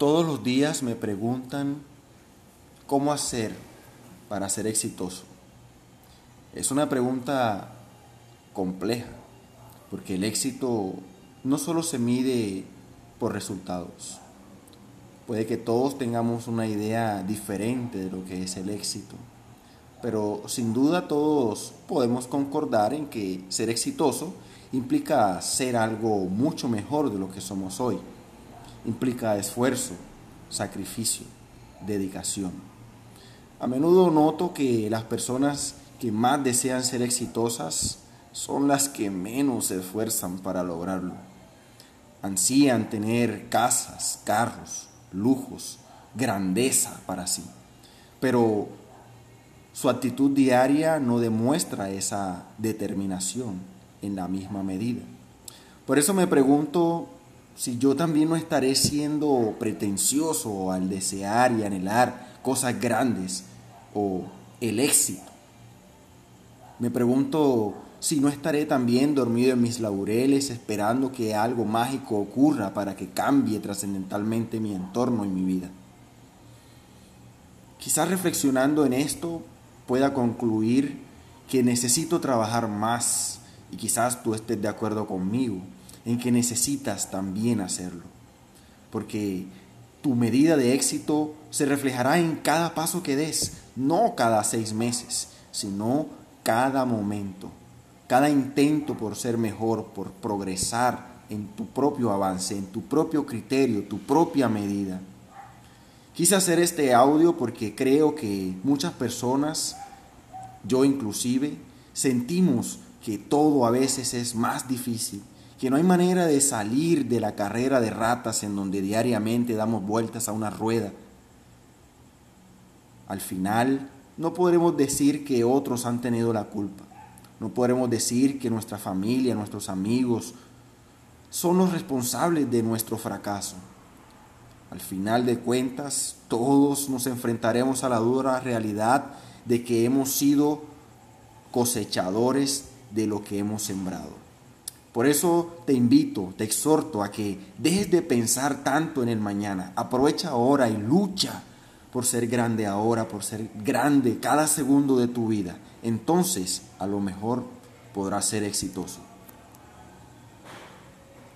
Todos los días me preguntan cómo hacer para ser exitoso. Es una pregunta compleja, porque el éxito no solo se mide por resultados. Puede que todos tengamos una idea diferente de lo que es el éxito, pero sin duda todos podemos concordar en que ser exitoso implica ser algo mucho mejor de lo que somos hoy implica esfuerzo, sacrificio, dedicación. A menudo noto que las personas que más desean ser exitosas son las que menos se esfuerzan para lograrlo. Ansían tener casas, carros, lujos, grandeza para sí. Pero su actitud diaria no demuestra esa determinación en la misma medida. Por eso me pregunto si yo también no estaré siendo pretencioso al desear y anhelar cosas grandes o el éxito. Me pregunto si no estaré también dormido en mis laureles esperando que algo mágico ocurra para que cambie trascendentalmente mi entorno y mi vida. Quizás reflexionando en esto pueda concluir que necesito trabajar más y quizás tú estés de acuerdo conmigo en que necesitas también hacerlo. Porque tu medida de éxito se reflejará en cada paso que des, no cada seis meses, sino cada momento, cada intento por ser mejor, por progresar en tu propio avance, en tu propio criterio, tu propia medida. Quise hacer este audio porque creo que muchas personas, yo inclusive, sentimos que todo a veces es más difícil que no hay manera de salir de la carrera de ratas en donde diariamente damos vueltas a una rueda. Al final, no podremos decir que otros han tenido la culpa. No podremos decir que nuestra familia, nuestros amigos, son los responsables de nuestro fracaso. Al final de cuentas, todos nos enfrentaremos a la dura realidad de que hemos sido cosechadores de lo que hemos sembrado. Por eso te invito, te exhorto a que dejes de pensar tanto en el mañana. Aprovecha ahora y lucha por ser grande ahora, por ser grande cada segundo de tu vida. Entonces, a lo mejor podrás ser exitoso.